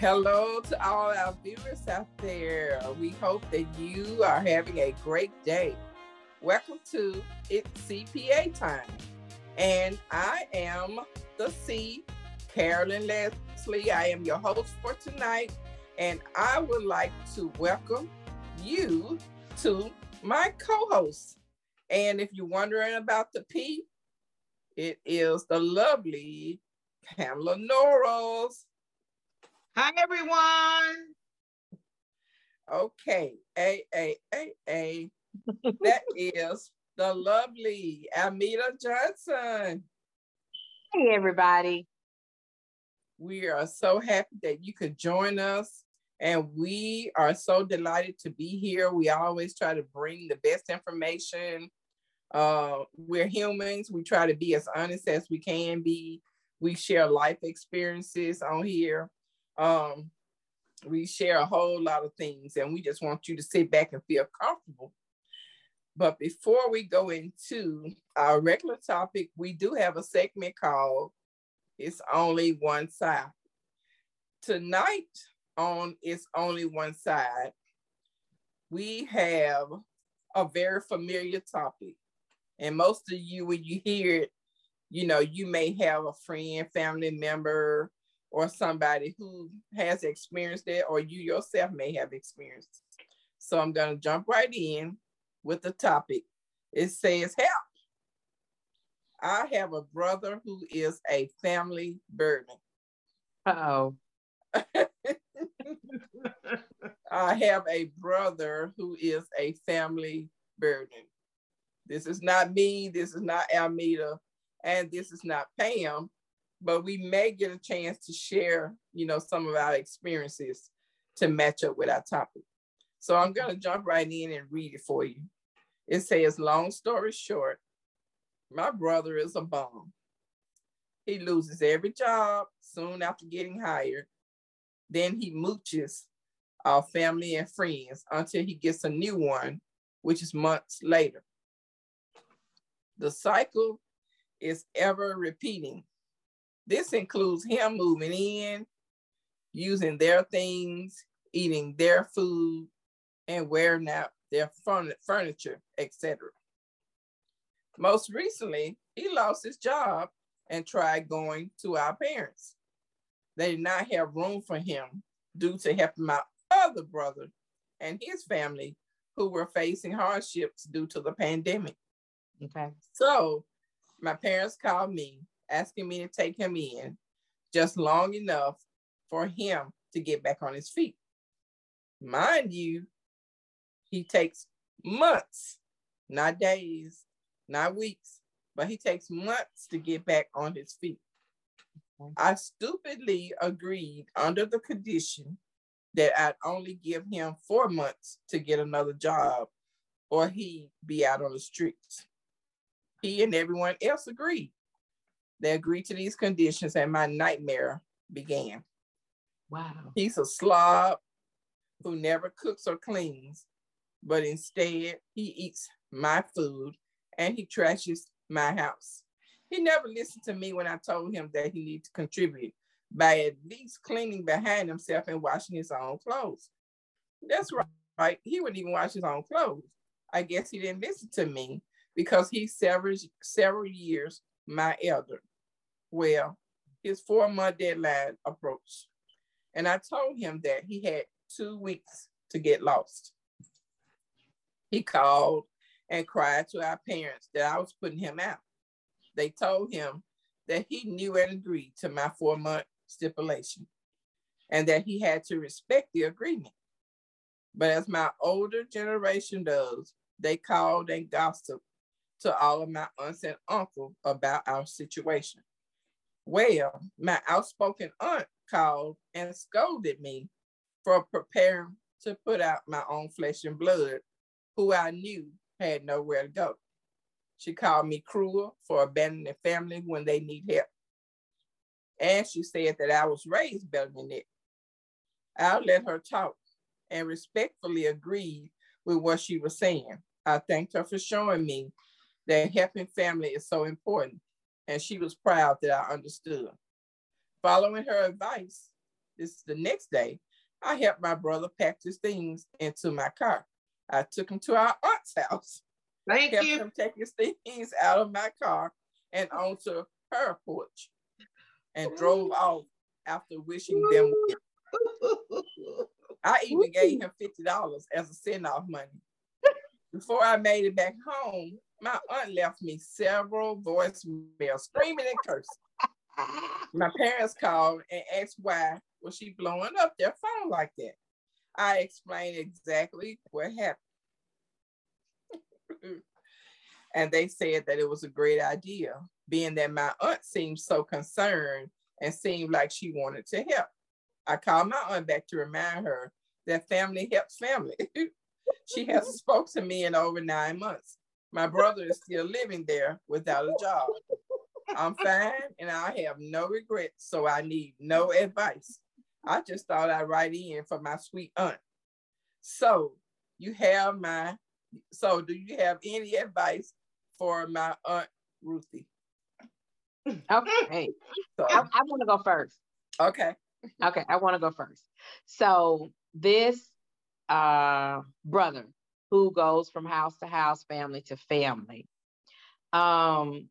Hello to all our viewers out there. We hope that you are having a great day. Welcome to It's CPA Time. And I am the C, Carolyn Leslie. I am your host for tonight. And I would like to welcome you to my co host. And if you're wondering about the P, it is the lovely Pamela Norrells. Hi, everyone. Okay, A A A A. That is the lovely Amita Johnson. Hey, everybody. We are so happy that you could join us, and we are so delighted to be here. We always try to bring the best information. Uh, we're humans. We try to be as honest as we can be. We share life experiences on here um, we share a whole lot of things, and we just want you to sit back and feel comfortable. But before we go into our regular topic, we do have a segment called It's Only One Side. Tonight on It's Only One Side, we have a very familiar topic. And most of you, when you hear it, you know, you may have a friend, family member, or somebody who has experienced it or you yourself may have experienced. So I'm going to jump right in with the topic. It says, Help. I have a brother who is a family burden. oh. I have a brother who is a family burden. This is not me, this is not Almeda, and this is not Pam but we may get a chance to share, you know, some of our experiences to match up with our topic. So I'm going to jump right in and read it for you. It says, long story short, my brother is a bum. He loses every job soon after getting hired. Then he mooches our family and friends until he gets a new one, which is months later. The cycle is ever repeating this includes him moving in, using their things, eating their food, and wearing out their furniture, etc. Most recently, he lost his job and tried going to our parents. They did not have room for him due to helping my other brother and his family who were facing hardships due to the pandemic. Okay. So my parents called me asking me to take him in just long enough for him to get back on his feet. Mind you, he takes months, not days, not weeks, but he takes months to get back on his feet. I stupidly agreed under the condition that I'd only give him four months to get another job or he'd be out on the streets. He and everyone else agreed. They agreed to these conditions, and my nightmare began. Wow. He's a slob who never cooks or cleans, but instead he eats my food and he trashes my house. He never listened to me when I told him that he needed to contribute by at least cleaning behind himself and washing his own clothes. That's right. right. He wouldn't even wash his own clothes. I guess he didn't listen to me because he's several several years my elder. Well, his four month deadline approached, and I told him that he had two weeks to get lost. He called and cried to our parents that I was putting him out. They told him that he knew and agreed to my four month stipulation and that he had to respect the agreement. But as my older generation does, they called and gossiped to all of my aunts and uncles about our situation. Well, my outspoken aunt called and scolded me for preparing to put out my own flesh and blood, who I knew had nowhere to go. She called me cruel for abandoning family when they need help. And she said that I was raised better than that. I let her talk and respectfully agreed with what she was saying. I thanked her for showing me that helping family is so important and she was proud that I understood. Following her advice, this is the next day, I helped my brother pack his things into my car. I took him to our aunt's house. Thank Helped you. him take his things out of my car and onto her porch and drove off after wishing them well. I even gave him fifty dollars as a send off money. Before I made it back home, my aunt left me several voicemails screaming and cursing. My parents called and asked why was she blowing up their phone like that. I explained exactly what happened. and they said that it was a great idea, being that my aunt seemed so concerned and seemed like she wanted to help. I called my aunt back to remind her that family helps family. she hasn't spoke to me in over nine months. My brother is still living there without a job. I'm fine and I have no regrets, so I need no advice. I just thought I'd write in for my sweet aunt. So you have my, so do you have any advice for my aunt Ruthie? Okay. So, I, I want to go first. okay. Okay, I want to go first. So this uh brother who goes from house to house, family to family. Um,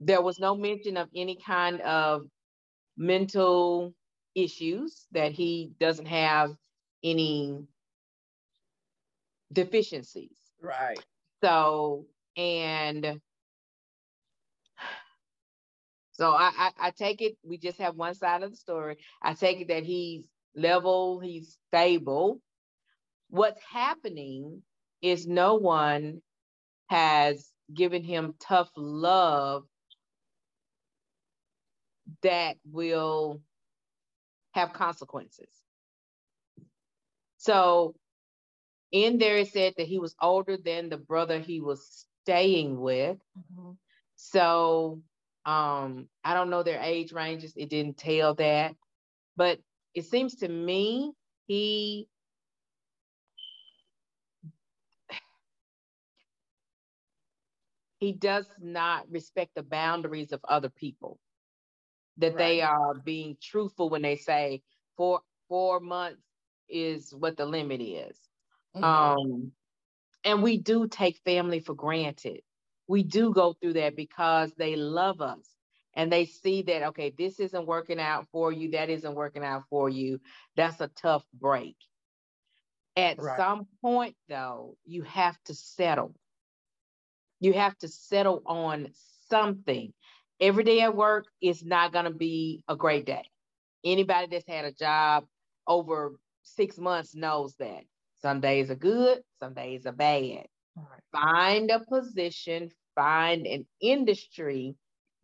there was no mention of any kind of mental issues that he doesn't have any deficiencies. Right. So, and so I, I, I take it, we just have one side of the story. I take it that he's level, he's stable. What's happening is no one has given him tough love that will have consequences. So in there it said that he was older than the brother he was staying with. So um I don't know their age ranges. It didn't tell that. But it seems to me he he does not respect the boundaries of other people. That they are being truthful when they say four four months is what the limit is. Mhm. Um, and we do take family for granted. We do go through that because they love us and they see that, okay, this isn't working out for you, that isn't working out for you. That's a tough break. At Right. some point, though, you have to settle. You have to settle on something. Every day at work is not going to be a great day. Anybody that's had a job over six months knows that. Some days are good, some days are bad. Find a position, find an industry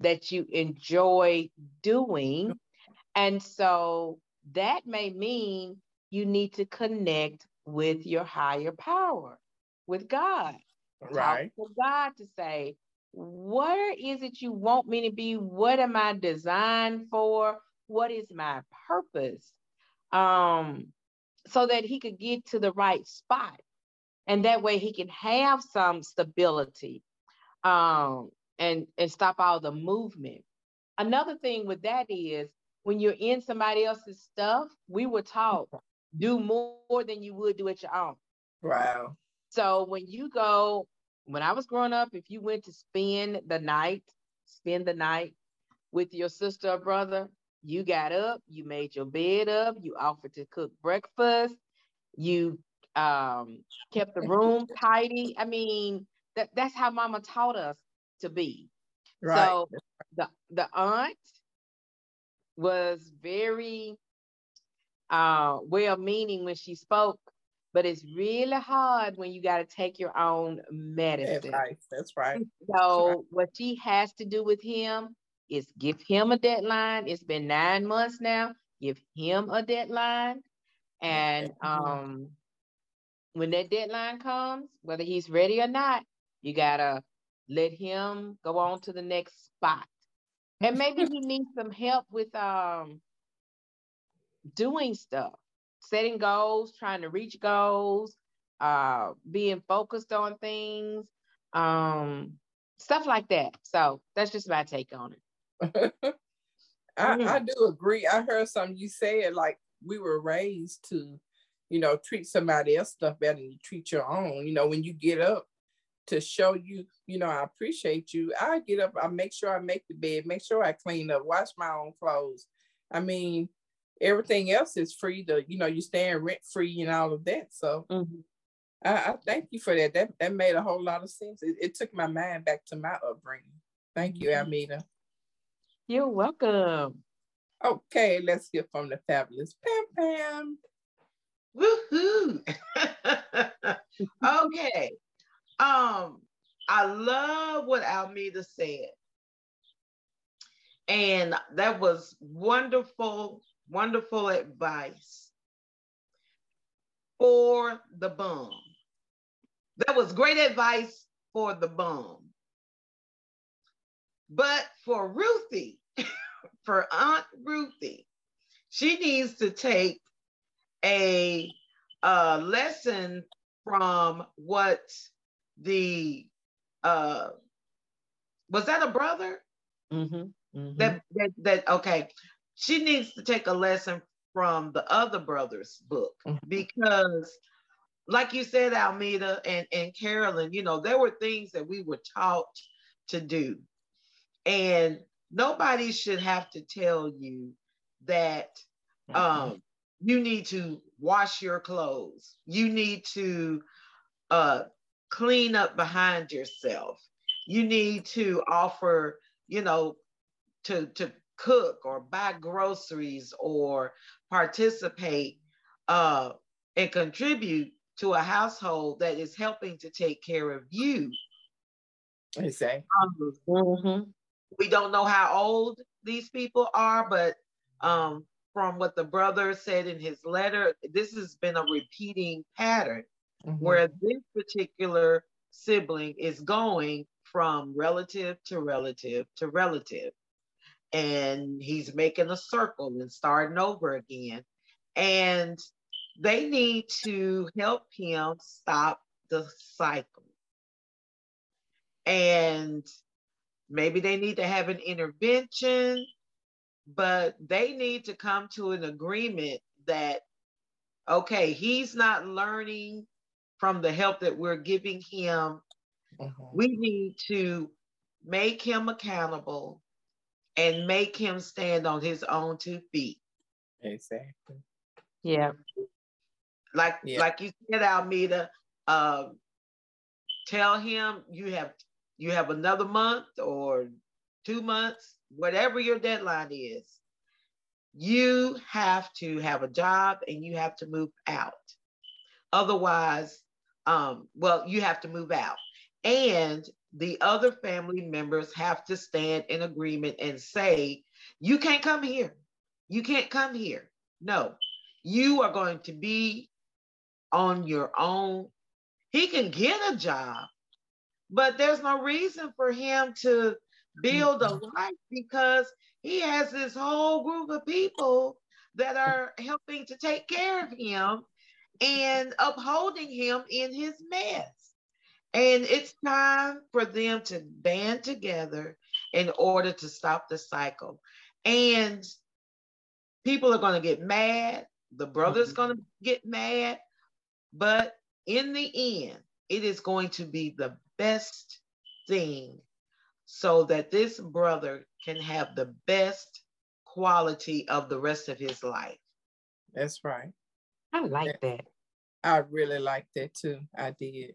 that you enjoy doing. And so that may mean you need to connect with your higher power, with God. Right. Talk to God to say, what is it you want me to be? What am I designed for? What is my purpose? Um, so that he could get to the right spot. And that way he can have some stability um, and, and stop all the movement. Another thing with that is when you're in somebody else's stuff, we were taught do more than you would do at your own. Wow. So when you go, when I was growing up, if you went to spend the night, spend the night with your sister or brother, you got up, you made your bed up, you offered to cook breakfast, you um, kept the room tidy. I mean, that, that's how mama taught us to be. Right. So the the aunt was very uh well meaning when she spoke, but it's really hard when you got to take your own medicine. Advice. That's right. So what she has to do with him is give him a deadline. It's been nine months now. Give him a deadline. And um when that deadline comes, whether he's ready or not, you gotta let him go on to the next spot. And maybe he needs some help with um doing stuff, setting goals, trying to reach goals, uh being focused on things, um stuff like that. So that's just my take on it. I, mm-hmm. I do agree. I heard something you said, like we were raised to, you know, treat somebody else stuff better than you treat your own. You know, when you get up to show you, you know, I appreciate you. I get up, I make sure I make the bed, make sure I clean up, wash my own clothes. I mean, everything else is free to, you know, you stand rent free and all of that. So mm-hmm. I, I, thank you for that. That that made a whole lot of sense. It, it took my mind back to my upbringing. Thank you, mm-hmm. Almeda. You're welcome. Okay, let's hear from the fabulous Pam Pam. Woohoo! okay. Um, I love what Almeda said. And that was wonderful, wonderful advice for the bum. That was great advice for the bum. But for Ruthie, for Aunt Ruthie, she needs to take a, a lesson from what the uh was that a brother? Mm-hmm, mm-hmm. That, that that okay. She needs to take a lesson from the other brothers' book mm-hmm. because, like you said, Almeda and, and Carolyn, you know, there were things that we were taught to do. And nobody should have to tell you that mm-hmm. um, you need to wash your clothes. You need to uh, clean up behind yourself. You need to offer, you know, to, to cook or buy groceries or participate uh, and contribute to a household that is helping to take care of you. Exactly. Um, mm-hmm. We don't know how old these people are, but um, from what the brother said in his letter, this has been a repeating pattern mm-hmm. where this particular sibling is going from relative to relative to relative. And he's making a circle and starting over again. And they need to help him stop the cycle. And maybe they need to have an intervention, but they need to come to an agreement that, okay, he's not learning from the help that we're giving him. Mm-hmm. We need to make him accountable and make him stand on his own two feet. Exactly. Yeah. Like yeah. like you said, Almeda, um, tell him you have you have another month or two months, whatever your deadline is. You have to have a job and you have to move out. Otherwise, um, well, you have to move out. And the other family members have to stand in agreement and say, you can't come here. You can't come here. No, you are going to be on your own. He can get a job, but there's no reason for him to build a mm-hmm. life because he has this whole group of people that are helping to take care of him and upholding him in his mess. And it's time for them to band together in order to stop the cycle. And people are going to get mad. The brother's mm-hmm. going to get mad. But in the end, it is going to be the best thing so that this brother can have the best quality of the rest of his life. That's right. I like that. I really like that too. I did.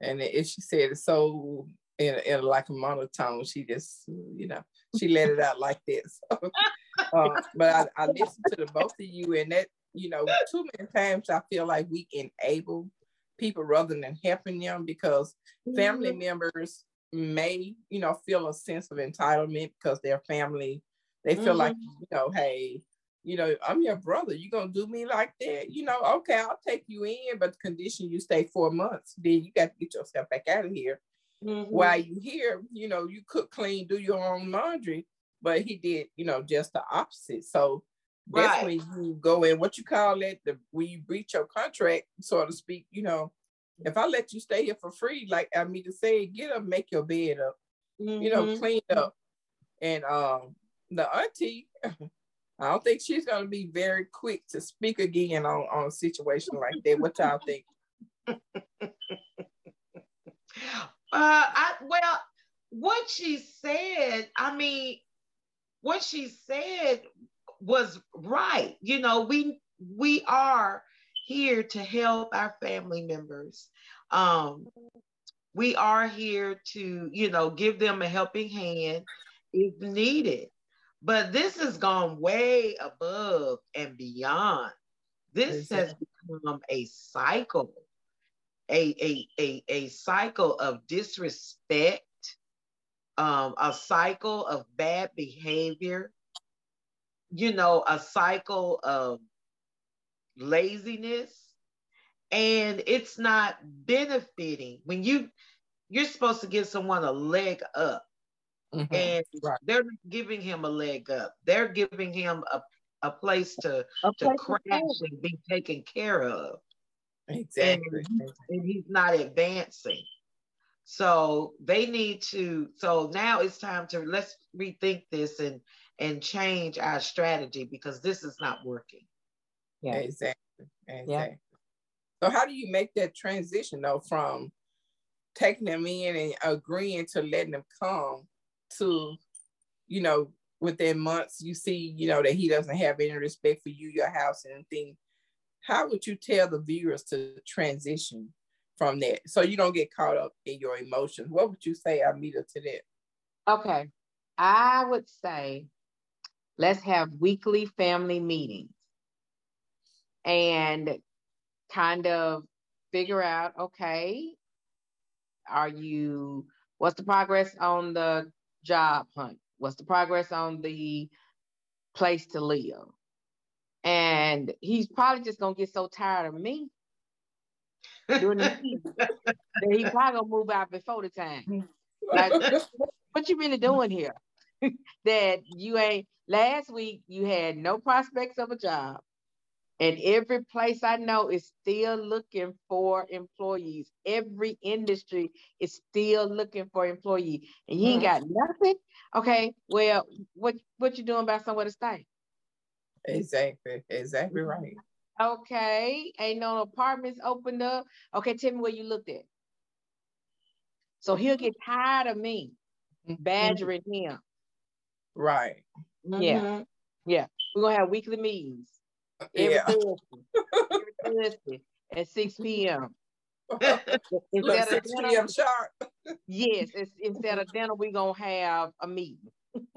And it, she said it so in, in like a monotone. She just, you know, she let it out like this. uh, but I, I listened to the both of you, and that, you know, too many times I feel like we enable people rather than helping them because family mm-hmm. members may, you know, feel a sense of entitlement because their family, they feel mm-hmm. like, you know, hey, you know, I'm your brother. You gonna do me like that? You know, okay, I'll take you in, but the condition you stay four months. Then you got to get yourself back out of here. Mm-hmm. While you here, you know, you cook, clean, do your own laundry. But he did, you know, just the opposite. So that's right. when you go in. What you call it? The when you breach your contract, so to speak. You know, if I let you stay here for free, like I mean to say, get up, make your bed up, mm-hmm. you know, mm-hmm. clean up, and um, the auntie, I don't think she's gonna be very quick to speak again on, on a situation like that. What y'all think? uh, I well, what she said, I mean, what she said was right. You know, we we are here to help our family members. Um, we are here to, you know, give them a helping hand if needed. But this has gone way above and beyond. This has become a cycle, a, a, a, a cycle of disrespect, um, a cycle of bad behavior, you know, a cycle of laziness. And it's not benefiting. When you you're supposed to give someone a leg up mm-hmm. and right. they're giving him a leg up. They're giving him a, a place to a to place crash and be taken care of. Exactly. and, and he's not advancing. So they need to so now it's time to let's rethink this and and change our strategy because this is not working. Yeah. Exactly. Exactly. Yeah. so how do you make that transition though from taking them in and agreeing to letting them come to, you know, within months, you see, you know, that he doesn't have any respect for you, your house, and anything. How would you tell the viewers to transition from that so you don't get caught up in your emotions? What would you say, Amita, to that? Okay. I would say let's have weekly family meetings and kind of figure out okay are you, what's the progress on the job hunt? What's the progress on the place to live? And he's probably just gonna get so tired of me during the season that he's probably gonna move out before the time. Like, what you really doing here? that you ain't last week you had no prospects of a job. And every place I know is still looking for employees. Every industry is still looking for employees. And you ain't got nothing. Okay, well, what what you doing about somewhere to stay? Exactly. Exactly right. Okay. Ain't no apartments opened up. Okay, tell me where you looked at. So he'll get tired of me mm-hmm. badgering mm-hmm. him. Right. Yeah. Mm-hmm. Yeah. We're gonna have weekly meetings every yeah. Thursday, every Thursday at 6 p.m. instead 6 of p.m. sharp. yes, instead of dinner, we're gonna have a meeting.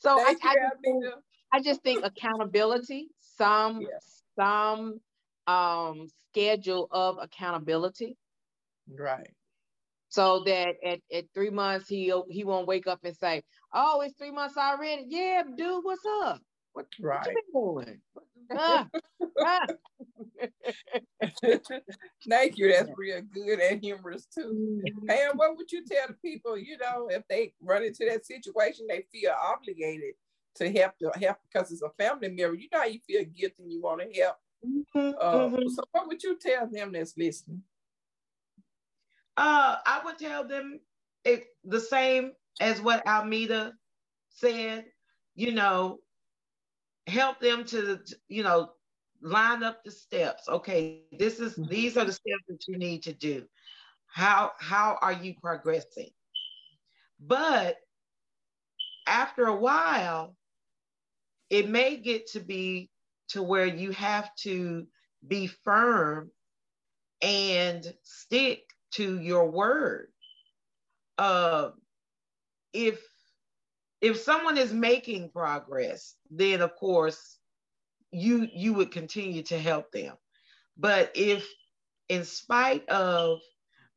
so I, I, just think, I, just think, accountability, some yes. some um schedule of accountability. Right. So that at, at three months he he won't wake up and say, Oh, it's three months already. Yeah, dude, what's up? What, right. what you doing? ah, ah. Thank you. That's real good and humorous too. Mm-hmm. And what would you tell the people, you know, if they run into that situation, they feel obligated to help to help because it's a family member. You know how you feel guilty and you want to help. Mm-hmm, uh, mm-hmm. So what would you tell them that's listening? Uh, I would tell them it, the same as what Almeda said. You know, help them to, you know, line up the steps. Okay, this is mm-hmm. these are the steps that you need to do. How how are you progressing? But after a while, it may get to be to where you have to be firm and stick to your word. Uh, if if someone is making progress, then of course you you would continue to help them. But if in spite of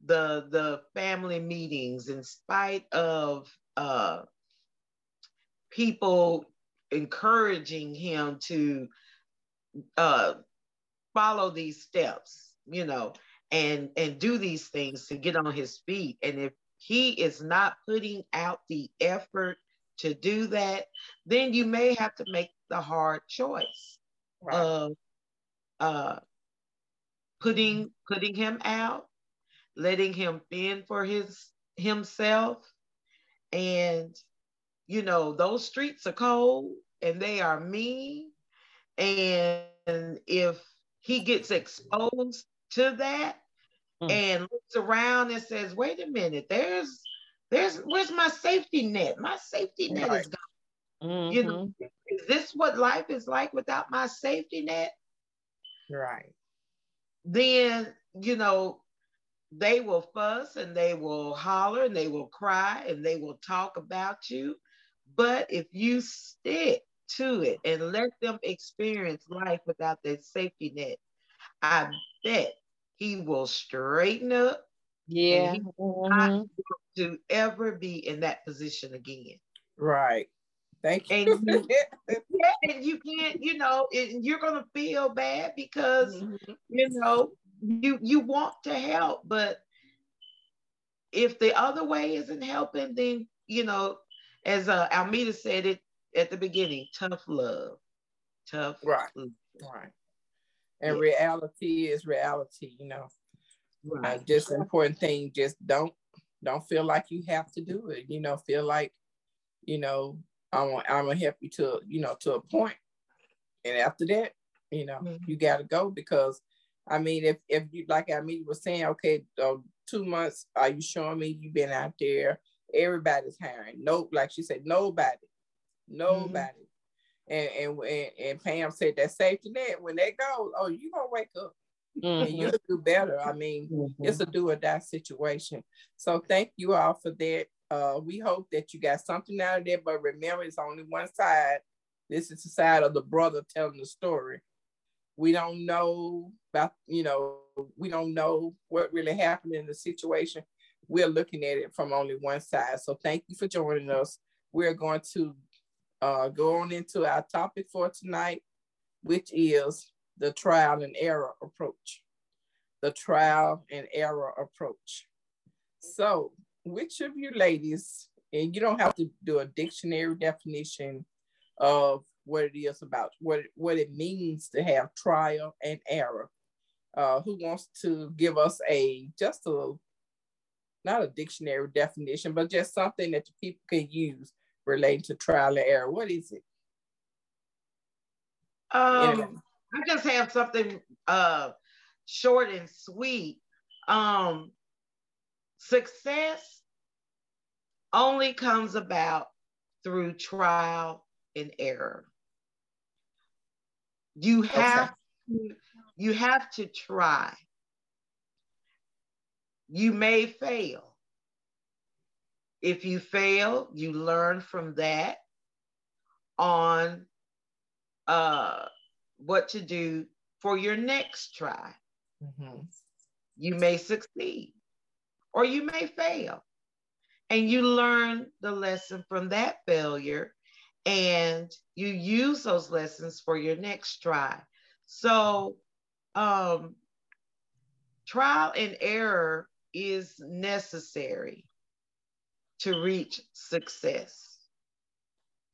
the the family meetings, in spite of uh, people encouraging him to uh, follow these steps, you know, and and do these things to get on his feet, and if he is not putting out the effort to do that, then you may have to make the hard choice right. of uh, putting putting him out, letting him fend for his himself, and you know, those streets are cold and they are mean. And if he gets exposed to that mm. and looks around and says, wait a minute, there's there's where's my safety net? My safety net right. is gone. Mm-hmm. You know, is this what life is like without my safety net? Right. Then, you know, they will fuss and they will holler and they will cry and they will talk about you. But if you stick to it and let them experience life without that safety net, I bet he will straighten up. Yeah. And mm-hmm. not to ever be in that position again. Right. Thank you. And you, yeah, and you can't, you know, it, you're gonna feel bad because mm-hmm. you know you you want to help, but if the other way isn't helping, then you know, as uh, Almeda said it at the beginning, tough love, tough right, love. right. And yeah. reality is reality, you know. Right. Uh, just important thing, just don't don't feel like you have to do it. You know, feel like, you know, I'm I'm gonna help you to you know to a point, and after that, you know, mm-hmm. you got to go because I mean, if if you like I mean was saying, okay, uh, two months, are you showing me you've been out there? Everybody's hiring. No, like she said, nobody, nobody. Mm-hmm. And, and and and Pam said that safety net when they go, oh, you gonna wake up. Mm-hmm. And you'll do better. I mean, mm-hmm. it's a do or die situation. So thank you all for that. Uh, we hope that you got something out of there, but remember, it's only one side. This is the side of the brother telling the story. We don't know about, you know, we don't know what really happened in the situation. We're looking at it from only one side. So thank you for joining us. We're going to uh, go on into our topic for tonight, which is the trial and error approach. The trial and error approach. So which of you ladies, and you don't have to do a dictionary definition of what it is about, what, what it means to have trial and error. Uh, who wants to give us a just a not a dictionary definition, but just something that the people can use relating to trial and error? What is it? Um, I just have something uh, short and sweet. Um, success only comes about through trial and error. You have okay. to, you have to try. You may fail. If you fail, you learn from that on uh, what to do for your next try. Mm-hmm. You may succeed or you may fail and you learn the lesson from that failure and you use those lessons for your next try. So, um, trial and error is necessary to reach success,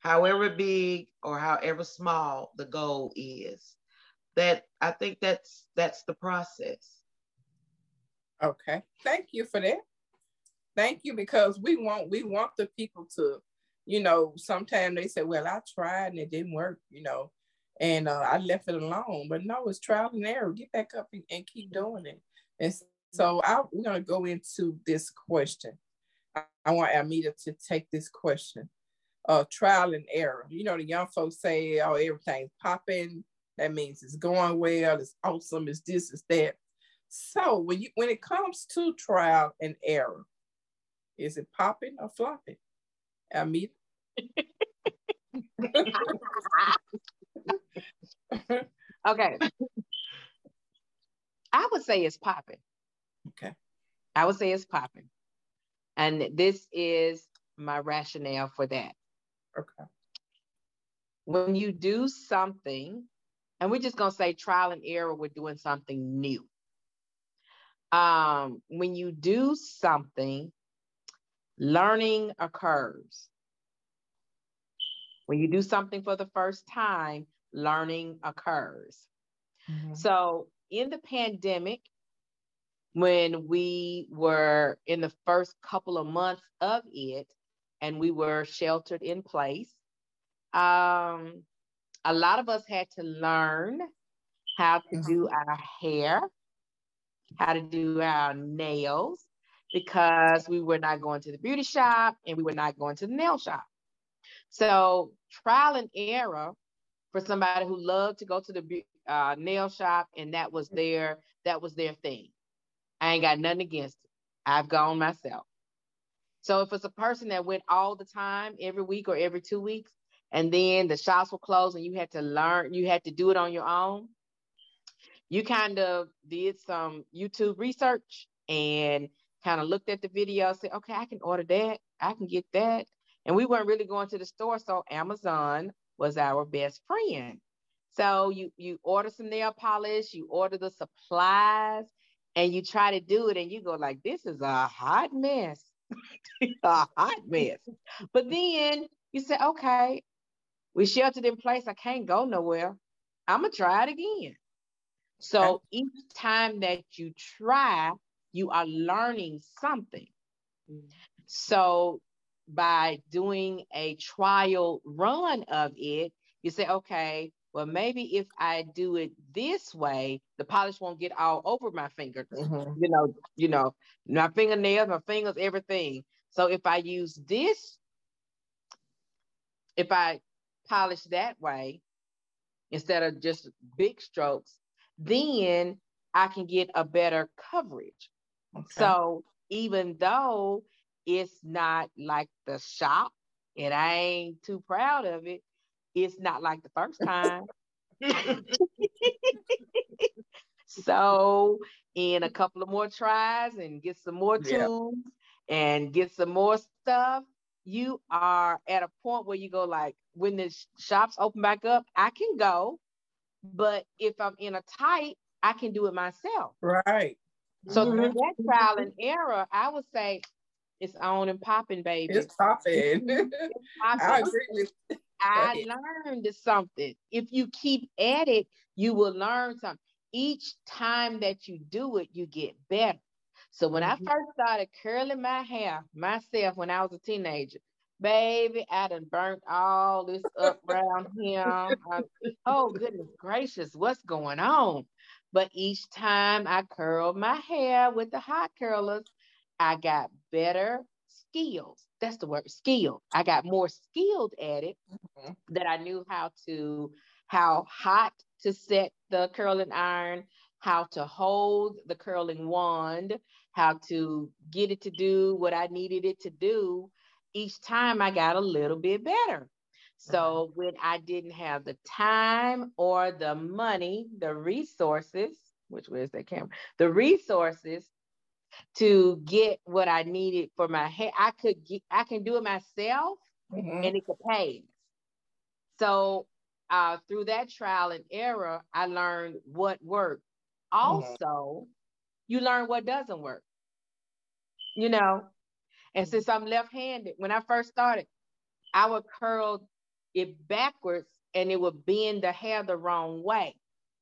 however big or however small the goal is. That I think that's that's the process. Okay, thank you for that. Thank you because we want we want the people to you know sometimes they say well i tried and it didn't work you know and uh, i left it alone. But no it's trial and error. Get back up and, and keep doing it. And so I, we're to go into this question. I, I want Amita to take this question uh, trial and error you know the young folks say oh everything's popping that means it's going well it's awesome it's this it's that so when you when it comes to trial and error is it popping or flopping? Amita? okay. I would say it's popping. Okay. I would say it's popping. And this is my rationale for that. Okay. When you do something, and we're just going to say trial and error, we're doing something new. Um, when you do something Learning occurs. When you do something for the first time, learning occurs. Mm-hmm. So, in the pandemic, when we were in the first couple of months of it, and we were sheltered in place. Um, a lot of us had to learn how to do mm-hmm. our hair, how to do our nails, because we were not going to the beauty shop and we were not going to the nail shop. So trial and error for somebody who loved to go to the uh, nail shop and that was their that was their thing. I ain't got nothing against it. I've gone myself. So if it's a person that went all the time, every week or every two weeks, and then the shops were closed and you had to learn, you had to do it on your own. You kind of did some YouTube research and kind of looked at the video, said, okay, I can order that, I can get that. And we weren't really going to the store, so Amazon was our best friend. So you you order some nail polish, you order the supplies, and you try to do it, and you go like, "This is a hot mess, a hot mess." But then you say, "Okay, we sheltered in place. I can't go nowhere. I'm gonna try it again." So okay. each time that you try, you are learning something. Mm-hmm. So by doing a trial run of it, you say, okay, well, maybe if I do it this way, the polish won't get all over my fingers. Mm-hmm. You know, you know, my fingernails, my fingers, everything. So if I use this, if I polish that way instead of just big strokes, then I can get a better coverage. Okay. So even though it's not like the shop and I ain't too proud of it, it's not like the first time. so in a couple of more tries and get some more tools yeah. and get some more stuff, you are at a point where you go like when the shops open back up, I can go. But if I'm in a tight, I can do it myself. Right. So mm-hmm. through that trial and error, I would say it's on and popping, baby. It's popping. it's popping. I agree with I learned something. If you keep at it, you will learn something. Each time that you do it, you get better. So when mm-hmm. I first started curling my hair myself when I was a teenager, baby, I done burnt all this up around. I, oh goodness gracious, what's going on? But each time I curled my hair with the hot curlers, I got better skills. That's the word, skill. I got more skilled at it mm-hmm. that I knew how to, how hot to set the curling iron, how to hold the curling wand, how to get it to do what I needed it to do. Each time I got a little bit better. So mm-hmm. when I didn't have the time or the money, the resources, which was that camera, the resources to get what I needed for my hair. I could get, I can do it myself mm-hmm. and it could pay. So uh, through that trial and error, I learned what worked. Mm-hmm. Also, mm-hmm. you learn what doesn't work. You know, and since I'm left-handed, when I first started, I would curl it backwards and it would bend the hair the wrong way.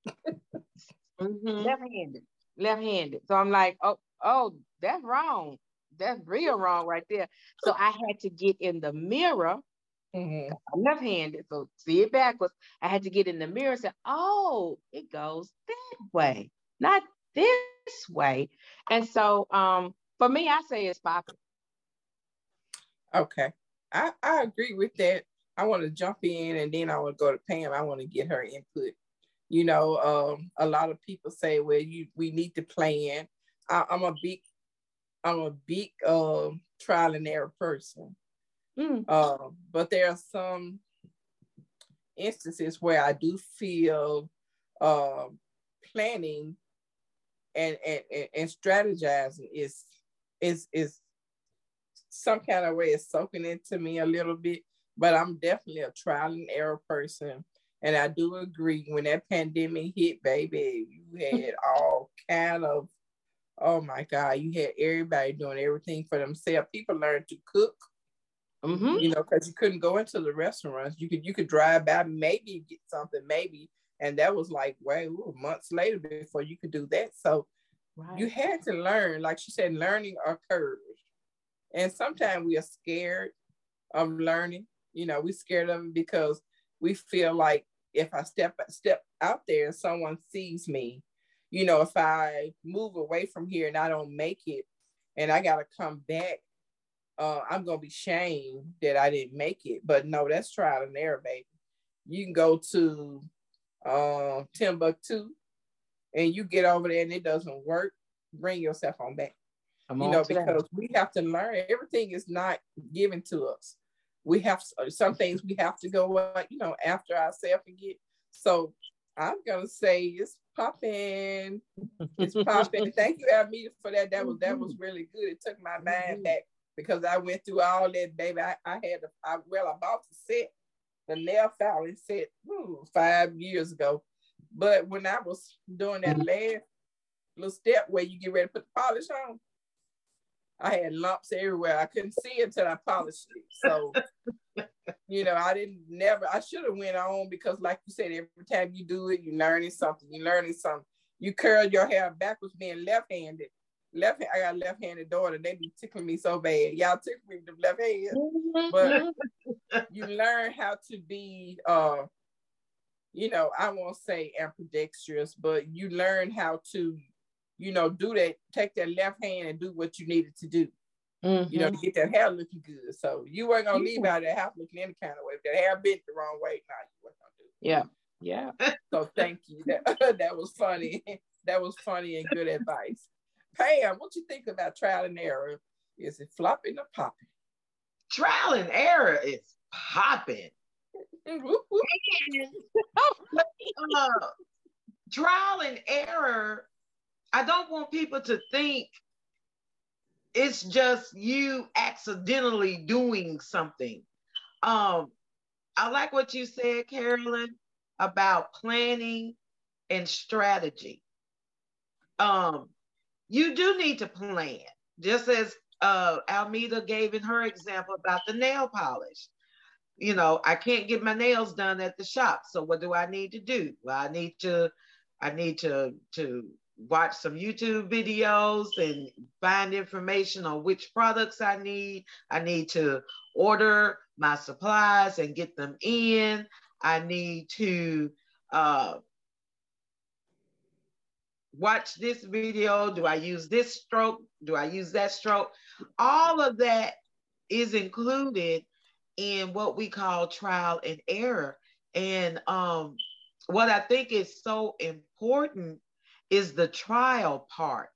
mm-hmm. Left-handed, left-handed. So I'm like, oh, oh, that's wrong. That's real wrong right there. So I had to get in the mirror. Mm-hmm. I'm left-handed, so see it backwards. I had to get in the mirror and say, "Oh, it goes that way, not this way." And so, um, for me, I say it's popping. Okay, I I agree with that. I want to jump in, and then I want to go to Pam. I want to get her input. You know, um, a lot of people say, "Well, you we need to plan." I, am a big, I'm a big uh, trial and error person. Mm. Uh, but there are some instances where I do feel uh, planning and, and, and strategizing is is is some kind of way is soaking into me a little bit. But I'm definitely a trial and error person. And I do agree when that pandemic hit, baby, you had all kind of oh my God, you had everybody doing everything for themselves. People learned to cook. Mm-hmm. You know, because you couldn't go into the restaurants. You could you could drive by, maybe get something, maybe, and that was like way ooh, months later before you could do that. So right. you had to learn, like she said, learning occurs, and sometimes we are scared of learning. You know, we're scared of it because we feel like if I step step out there and someone sees me, you know, if I move away from here and I don't make it and I gotta come back, uh, I'm gonna be shamed that I didn't make it. But no, that's trial and error, baby. You can go to uh, Timbuktu and you get over there and it doesn't work, bring yourself on back. I'm you know, because that. we have to learn. Everything is not given to us. We have some things we have to go, you know, after ourselves and get. So I'm gonna say it's popping. It's popping. Thank you, Almeda, for that. That was that mm-hmm. was really good. It took my mind mm-hmm. back because I went through all that, baby. I, I had, I, well, I bought the set, the nail filing set, ooh, five years ago. But when I was doing that mm-hmm. last little step where you get ready to put the polish on, I had lumps everywhere. I couldn't see until I polished it. So, you know, I didn't never, I should have went on because like you said, every time you do it, you're learning something, you're learning something. You curl your hair backwards being left-handed. Left, I got a left-handed daughter. They be tickling me so bad. Y'all tickle me with the left hand, but you learn how to be, uh, you know, I won't say ambidextrous, but you learn how to you know, do that, take that left hand and do what you needed to do. Mm-hmm. You know, to mm-hmm. get that hair looking good. So you weren't gonna leave out that house looking any kind of way. If that hair bent the wrong way, nah, you weren't gonna do it. Yeah. Yeah. so thank you. That that was funny. that was funny and good advice. Pam, what you think about trial and error? Is it flopping or popping? Trial and error is popping. uh, trial and error I don't want people to think it's just you accidentally doing something. Um, I like what you said, Carolyn, about planning and strategy. Um, you do need to plan, just as uh, Almeda gave in her example about the nail polish. You know, I can't get my nails done at the shop, so what do I need to do? Well, I need to, I need to to watch some YouTube videos and find information on which products I need. I need to order my supplies and get them in. I need to uh, watch this video. Do I use this stroke? Do I use that stroke? All of that is included in what we call trial and error. And um, what I think is so important is the trial part.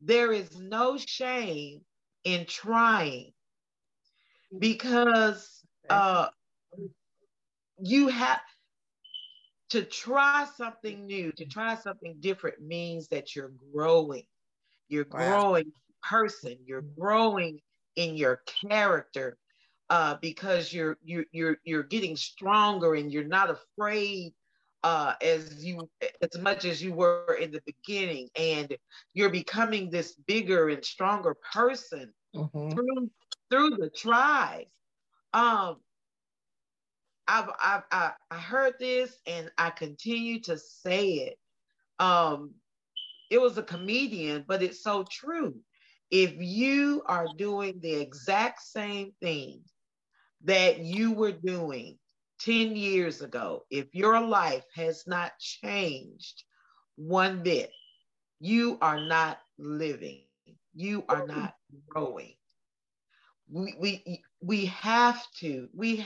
There is no shame in trying because uh, you have to try something new, to try something different means that you're growing. You're wow. growing person, you're growing in your character uh, because you're you're you're you're getting stronger and you're not afraid uh, as you as much as you were in the beginning, and you're becoming this bigger and stronger person mm-hmm. through through the tries. Um, I've, I've I, I heard this and I continue to say it. Um, it was a comedian, but it's so true. If you are doing the exact same thing that you were doing 10 years ago, if your life has not changed one bit, you are not living. You are not growing. We, we, we have to, we,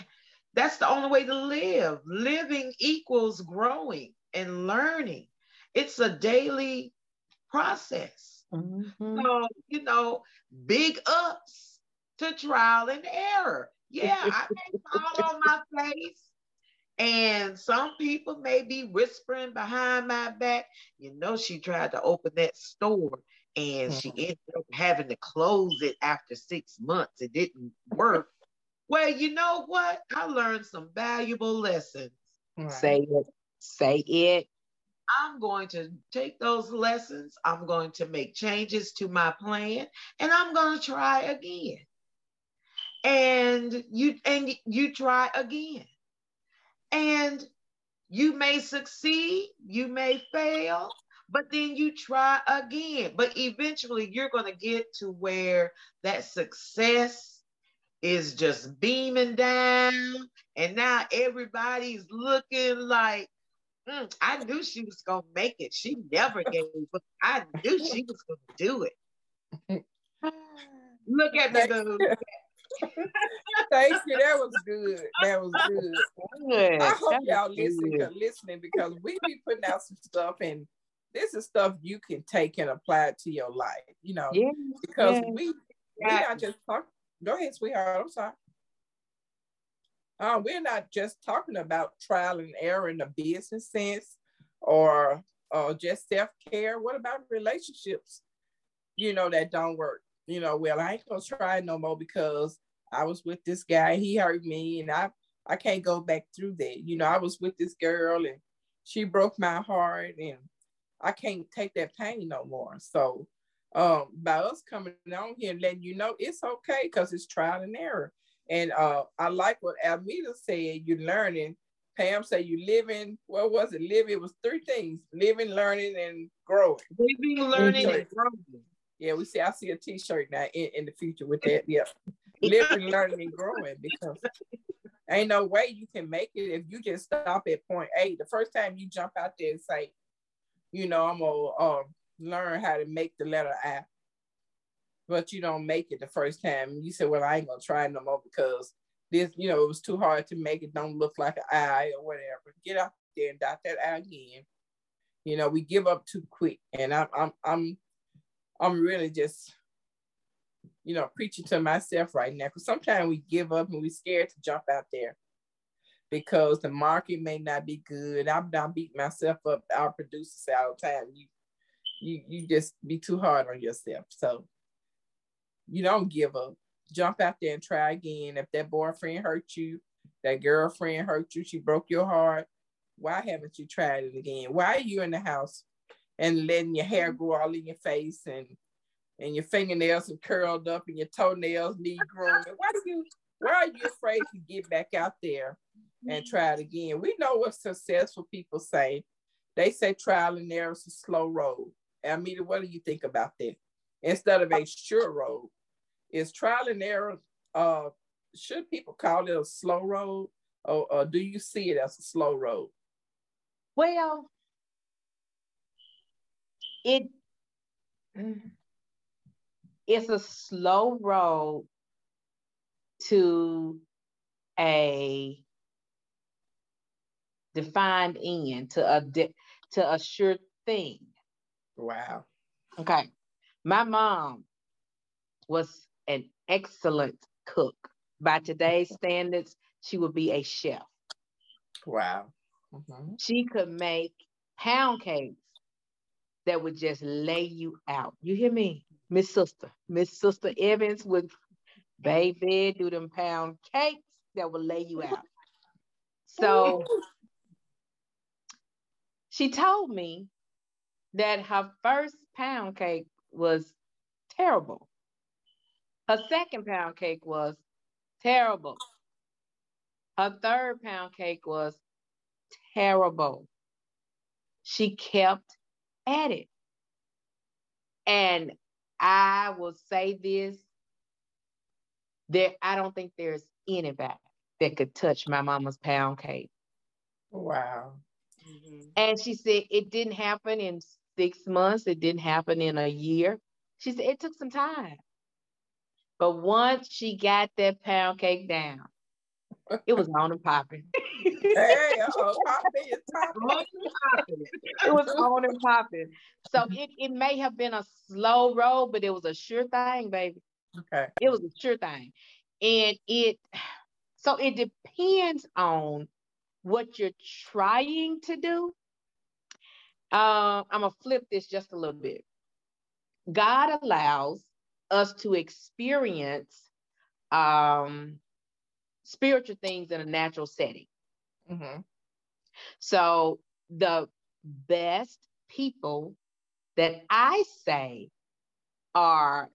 that's the only way to live. Living equals growing and learning. It's a daily process. Mm-hmm. So, you know, big ups to trial and error. Yeah, I may fall on my face. And some people may be whispering behind my back. You know, she tried to open that store and she mm-hmm. ended up having to close it after six months. It didn't work. well, you know what? I learned some valuable lessons. Right. Say it. Say it. I'm going to take those lessons. I'm going to make changes to my plan and I'm going to try again and you and you try again and you may succeed you may fail but then you try again but eventually you're going to get to where that success is just beaming down, and now everybody's looking like, mm, I knew she was gonna make it. She never gave up. I knew she was gonna do it. Look at the Thank you. That was good. That was good. good. I hope y'all listen, listening because we be putting out some stuff and this is stuff you can take and apply to your life, you know. Yeah. Because yeah. we we not just talk. Go ahead, sweetheart. I'm sorry. Uh, we're not just talking about trial and error in the business sense or uh, just self-care. What about relationships, you know, that don't work? You know, well, I ain't gonna try no more because I was with this guy, he hurt me, and I I can't go back through that. You know, I was with this girl and she broke my heart and I can't take that pain no more. So um, by us coming on here and letting you know it's okay because it's trial and error. And uh, I like what Almeda said, you're learning. Pam said you living, what was it? Living, it was three things, living, learning, and growing. Living, learning, and growing. Yeah, we see, I see a t-shirt now in, in the future with that. Yeah. living, learning, and growing because ain't no way you can make it if you just stop at point A. The first time you jump out there and say, you know, I'm gonna uh, learn how to make the letter I, but you don't make it the first time. You say, well, I ain't gonna try no more because this, you know, it was too hard to make it. Don't look like an I or whatever. Get out there and dot that I again. You know, we give up too quick, and I'm, I'm, I'm, I'm really just, you know, preaching to myself right now because sometimes we give up and we're scared to jump out there because the market may not be good. I'm not beating myself up. Our producers say all the time. You, you, you just be too hard on yourself. So you don't give up. Jump out there and try again. If that boyfriend hurt you, that girlfriend hurt you, she broke your heart. Why haven't you tried it again? Why are you in the house and letting your hair grow all in your face and and your fingernails are curled up and your toenails need grooming? Why do you why are you afraid to get back out there and try it again. We know what successful people say. They say trial and error is a slow road. Almeda, what do you think about that? Instead of a sure road, is trial and error? Uh, should people call it a slow road, or, or do you see it as a slow road? Well, it it's a slow road to a defined end to a de- to a sure thing. Wow. Okay. My mom was an excellent cook. By today's standards, she would be a chef. Wow. Mm-hmm. She could make pound cakes that would just lay you out. You hear me? Miss Sister. Miss Sister Evans would baby do them pound cakes that would lay you out. So she told me that her first pound cake was terrible. Her second pound cake was terrible. Her third pound cake was terrible. She kept at it. And I will say this there I don't think there's anybody that could touch my mama's pound cake. Wow. Mm-hmm. And she said it didn't happen in six months, it didn't happen in a year. She said it took some time. But once she got that pound cake down, it was on and popping. Hey, popping, popping. It was on and popping. So it, it may have been a slow road, but it was a sure thing, baby. Okay. It was a sure thing. And it so it depends on what you're trying to do, uh, I'm going to flip this just a little bit. God allows us to experience um, spiritual things in a natural setting. Mm-hmm. So the best people that I say are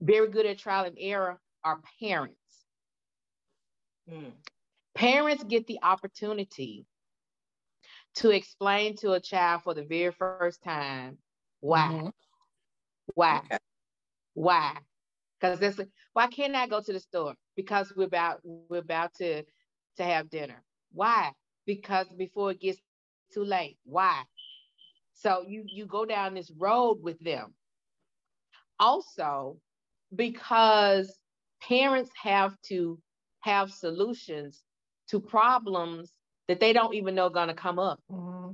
very good at trial and error are parents. Mm. Parents get the opportunity to explain to a child for the very first time why. Mm-hmm. Why? Okay. Why? Because that's why can't I go to the store? Because we're about we're about to to have dinner. Why? Because before it gets too late. Why? So you you go down this road with them. Also, because parents have to have solutions to problems that they don't even know gonna come up. Mm-hmm.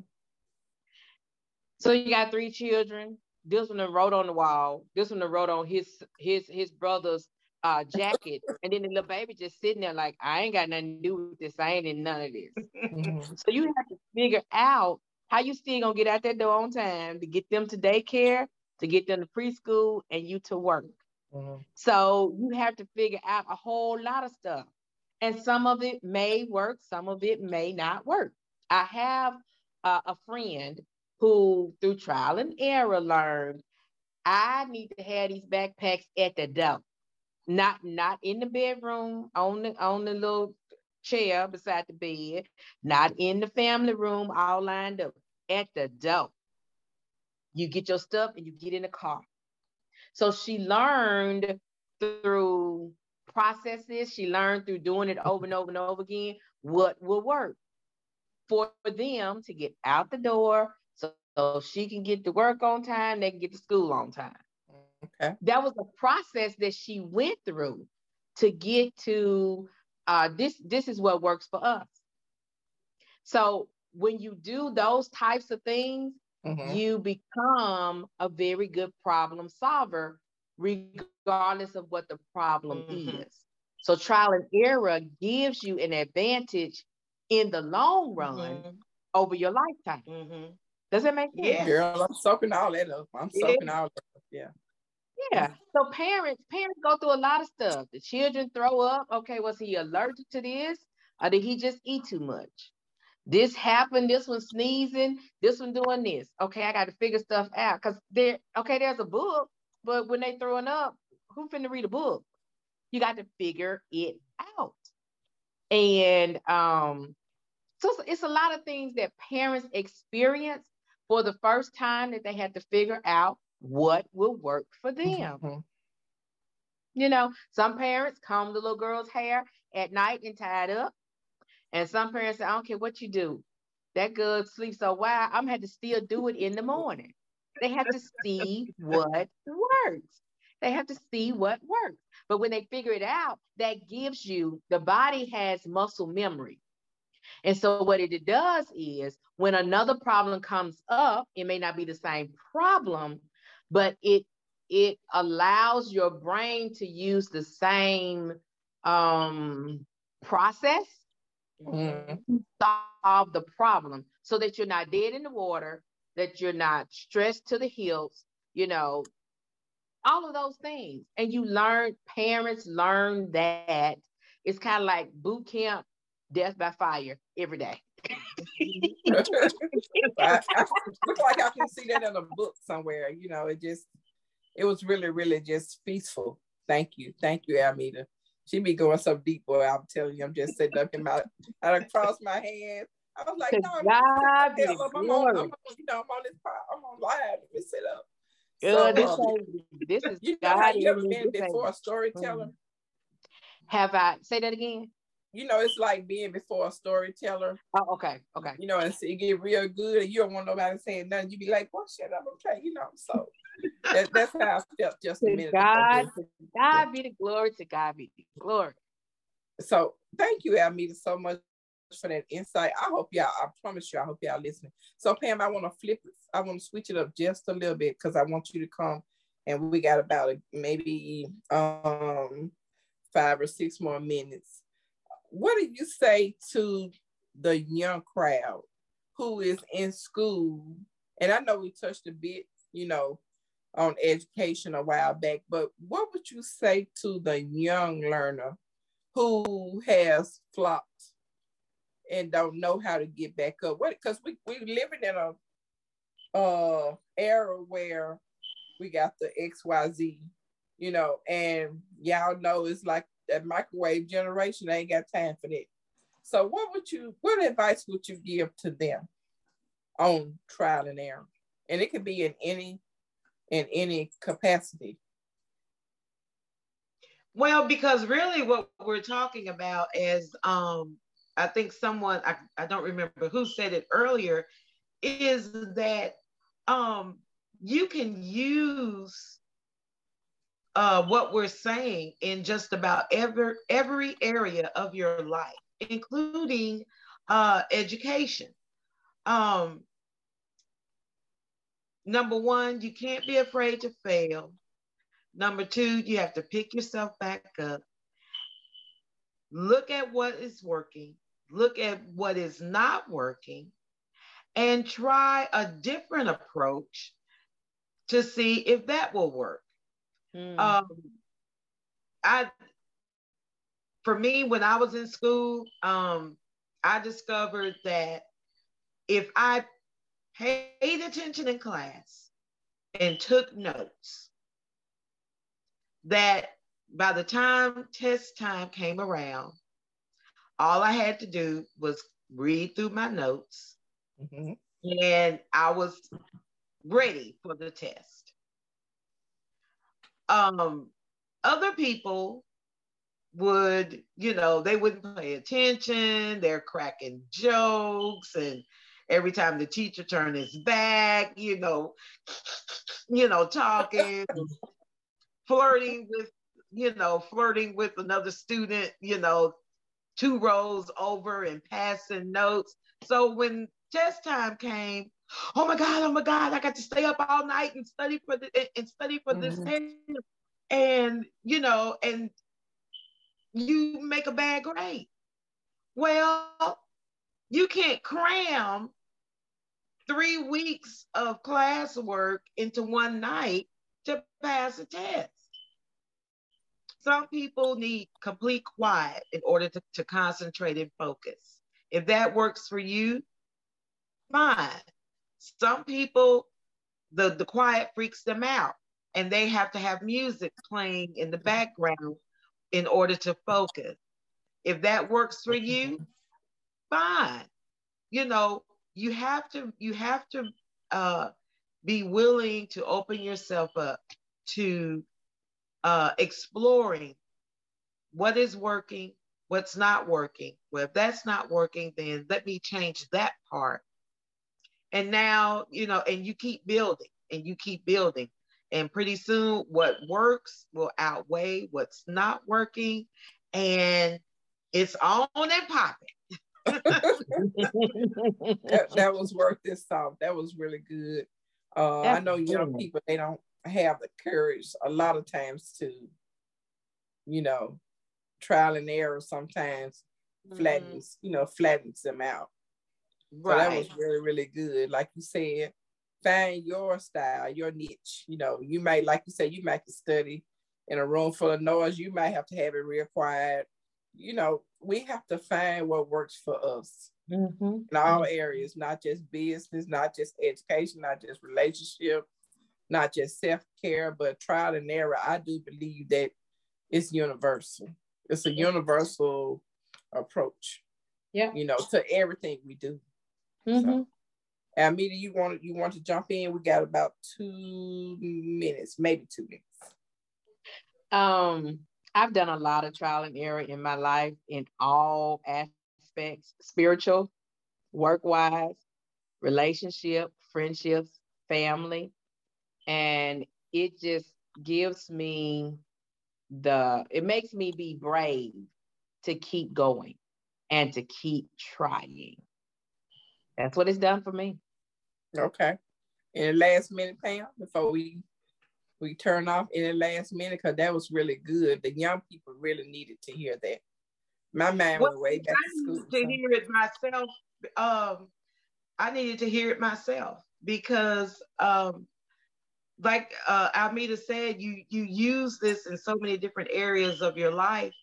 So you got three children. This one wrote on the wall. This one wrote on his his his brother's uh, jacket, and then the little baby just sitting there like, I ain't got nothing to do with this. I ain't in none of this. Mm-hmm. So you have to figure out how you still gonna get out that door on time to get them to daycare, to get them to preschool, and you to work. Mm-hmm. So you have to figure out a whole lot of stuff. And some of it may work, some of it may not work. I have uh, a friend who, through trial and error, learned I need to have these backpacks at the door, not not in the bedroom on the on the little chair beside the bed, not in the family room, all lined up at the door. You get your stuff and you get in the car. So she learned through processes, she learned through doing it over and over and over again what will work for them to get out the door so, so she can get to work on time, they can get to school on time. Okay. That was a process that she went through to get to uh, this this is what works for us. So when you do those types of things, mm-hmm. you become a very good problem solver, regardless of what the problem mm-hmm. is. So trial and error gives you an advantage in the long run mm-hmm. over your lifetime. Mm-hmm. Does that make sense? Yeah, girl, I'm soaking all that up. I'm soaking all that up. Yeah. Yeah. So parents, parents go through a lot of stuff. The children throw up. Okay, was he allergic to this? Or did he just eat too much? This happened, this one sneezing, this one doing this. Okay, I got to figure stuff out. Cause there, okay, there's a book, but when they throwing up, who finna read a book? You got to figure it out. And um, so it's a lot of things that parents experience for the first time that they had to figure out what will work for them. Mm-hmm. You know, some parents comb the little girl's hair at night and tie it up. And some parents say, I don't care what you do. That girl sleeps so well, I'm had to still do it in the morning. They have to see what works. They have to see what works. But when they figure it out, that gives you the body has muscle memory. And so what it does is when another problem comes up, it may not be the same problem, but it it allows your brain to use the same um, process mm-hmm. to solve the problem so that you're not dead in the water, that you're not stressed to the hills, you know, all of those things. And you learn, parents learn that it's kind of like boot camp, death by fire every day. I, I look like I can see that in a book somewhere. You know, it just it was really, really just peaceful. Thank you. Thank you, Almeda. She be going so deep, boy. I'm telling you, I'm just sitting up in my I crossed my hands. I was like, no, I'm, I'm, on, I'm on, you know, I'm on this I'm on live. Let me sit up. so, this, um, this is you know how you ever been before a storyteller? Have I say that again? You know, it's like being before a storyteller. Oh, okay, okay. You know, and so you get real good, and you don't want nobody saying nothing. You be like, "Well, shut up, okay," you know. So that, that's how I felt just a minute. God, ago. God be the glory. To God be the glory. So thank you, Almeda, so much for that insight. I hope y'all. I promise you, I hope y'all listening. So Pam, I want to flip it. I want to switch it up just a little bit because I want you to come, and we got about maybe um five or six more minutes what do you say to the young crowd who is in school? And I know we touched a bit, you know, on education a while back, but what would you say to the young learner who has flopped and don't know how to get back up? What because we we living in a uh era where we got the XYZ, you know, and y'all know it's like that microwave generation ain't got time for that. So what would you what advice would you give to them on trial and error? And it could be in any in any capacity. Well, because really what we're talking about is um I think someone I, I don't remember who said it earlier is that um you can use uh, what we're saying in just about every every area of your life, including uh, education. Um, number one, you can't be afraid to fail. Number two, you have to pick yourself back up. Look at what is working, look at what is not working, and try a different approach to see if that will work. Mm. Um, I, for me, when I was in school, um, I discovered that if I paid attention in class and took notes, that by the time test time came around, all I had to do was read through my notes mm-hmm. and I was ready for the test. Um, other people would, you know, they wouldn't pay attention. They're cracking jokes, and every time the teacher turned his back, you know, you know, talking, flirting with, you know, flirting with another student, you know, two rows over and passing notes. So when test time came, oh my God, oh my God, I got to stay up all night and study for the and study for mm-hmm. this And you know, and you make a bad grade. Well, you can't cram three weeks of classwork into one night to pass a test. Some people need complete quiet in order to, to concentrate and focus. If that works for you, fine. Some people, the, the quiet freaks them out and they have to have music playing in the background in order to focus. If that works for you, fine. You know, you have to you have to uh, be willing to open yourself up to uh, exploring what is working, what's not working. Well, if that's not working, then let me change that part and now, you know, and you keep building and you keep building. And pretty soon, what works will outweigh what's not working. And it's on and popping. that, that, was worth this song. That was really good. Uh, I know young people, they don't have the courage a lot of times to, you know, trial and error sometimes flattens, mm-hmm. you know, flattens them out. Right. So that was really, really good. Like you said, find your style, your niche. You know, you might, like you said, you might study in a room full of noise. You might have to have it real quiet. You know, we have to find what works for us mm-hmm. in all areas, not just business, not just education, not just relationship, not just self care, but trial and error. I do believe that it's universal. It's a universal approach. Yeah. You know, to everything we do. Mm-hmm. So, Almeda, you want you want to jump in? We got about two minutes, maybe two minutes. Um, I've done a lot of trial and error in my life in all aspects, spiritual, work wise, relationship, friendships, family. And it just gives me the, it makes me be brave to keep going and to keep trying. That's what it's done for me. Okay. In the last minute, Pam, before we we turn off in the last minute, because that was really good. The young people really needed to hear that. My man well, went way back I to school. To so. hear it myself, um, I needed to hear it myself because um, like uh, Almeda said, you you use this in so many different areas of your life,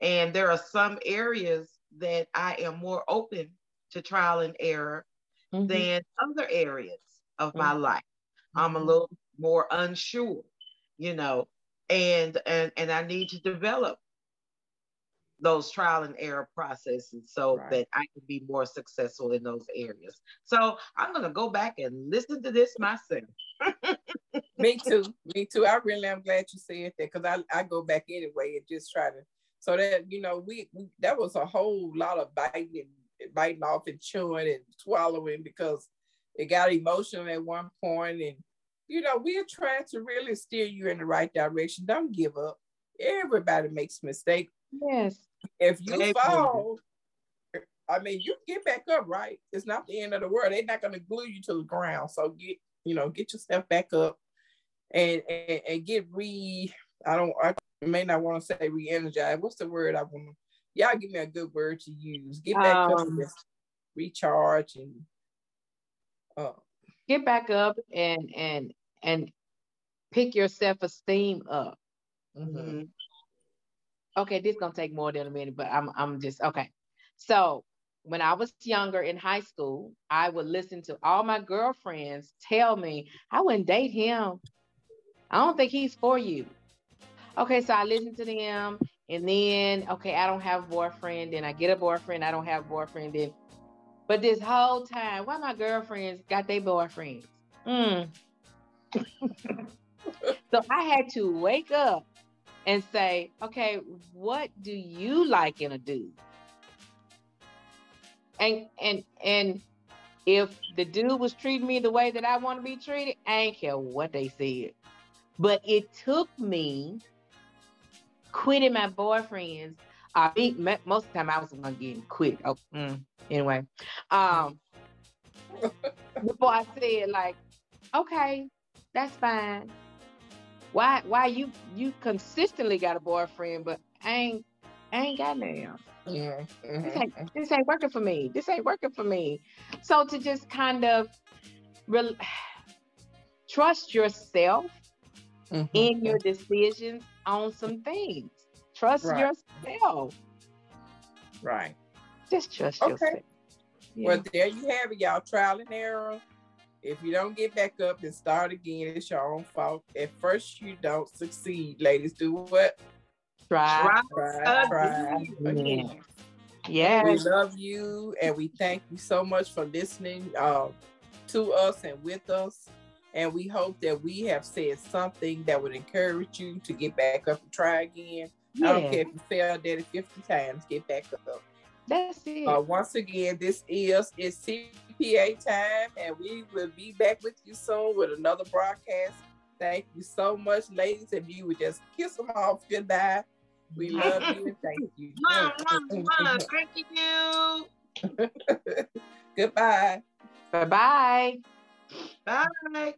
and there are some areas that I am more open to trial and error mm-hmm. than other areas of mm-hmm. my life. I'm a mm-hmm. little more unsure, you know, and and and I need to develop those trial and error processes so right. that I can be more successful in those areas. So I'm gonna go back and listen to this myself. Me too. Me too. I really am glad you said that because I, I go back anyway and just try to so that you know we, we that was a whole lot of biting and biting off and chewing and swallowing because it got emotional at one point and you know we're trying to really steer you in the right direction. Don't give up. Everybody makes mistakes. Yes. If you fall, I mean, you get back up, right? It's not the end of the world. They're not going to glue you to the ground. So get, you know, get yourself back up and and, and get re. I don't. I may not want to say re-energize. What's the word I want? Y'all give me a good word to use. Get back um, up, and recharge, and uh, get back up and and and pick your self-esteem up. Mm-hmm. Okay, this gonna take more than a minute, but I'm I'm just okay. So when I was younger in high school, I would listen to all my girlfriends tell me I wouldn't date him. I don't think he's for you. Okay, so I listen to them, and then okay, I don't have a boyfriend. Then I get a boyfriend. I don't have a boyfriend. Then, but this whole time, why my girlfriends got their boyfriends? Mm. so I had to wake up and say, okay, what do you like in a dude? And and and if the dude was treating me the way that I want to be treated, I ain't care what they said. But it took me quitting my boyfriends. I uh, most of the time I was gonna get quit. Oh, mm, anyway, um, before I said like, okay, that's fine. Why why you you consistently got a boyfriend, but I ain't I ain't got none. Yeah. Mm-hmm. This, ain't, this ain't working for me. This ain't working for me. So to just kind of re- trust yourself mm-hmm. in your decisions on some things. Trust right. yourself. Right. Just trust okay. yourself. Yeah. Well, there you have it, y'all. Trial and error. If you don't get back up and start again, it's your own fault. At first, you don't succeed. Ladies, do what? Try, try, try, again. Yeah. We love you and we thank you so much for listening uh, to us and with us. And we hope that we have said something that would encourage you to get back up and try again. Yeah. I don't care if you failed at it 50 times, get back up. That's it. Uh, once again, this is it's CPA time, and we will be back with you soon with another broadcast. Thank you so much, ladies. If you would just kiss them off goodbye, we love you. Thank you. Mom, mom, mom. Thank you. Goodbye. Bye-bye. Bye.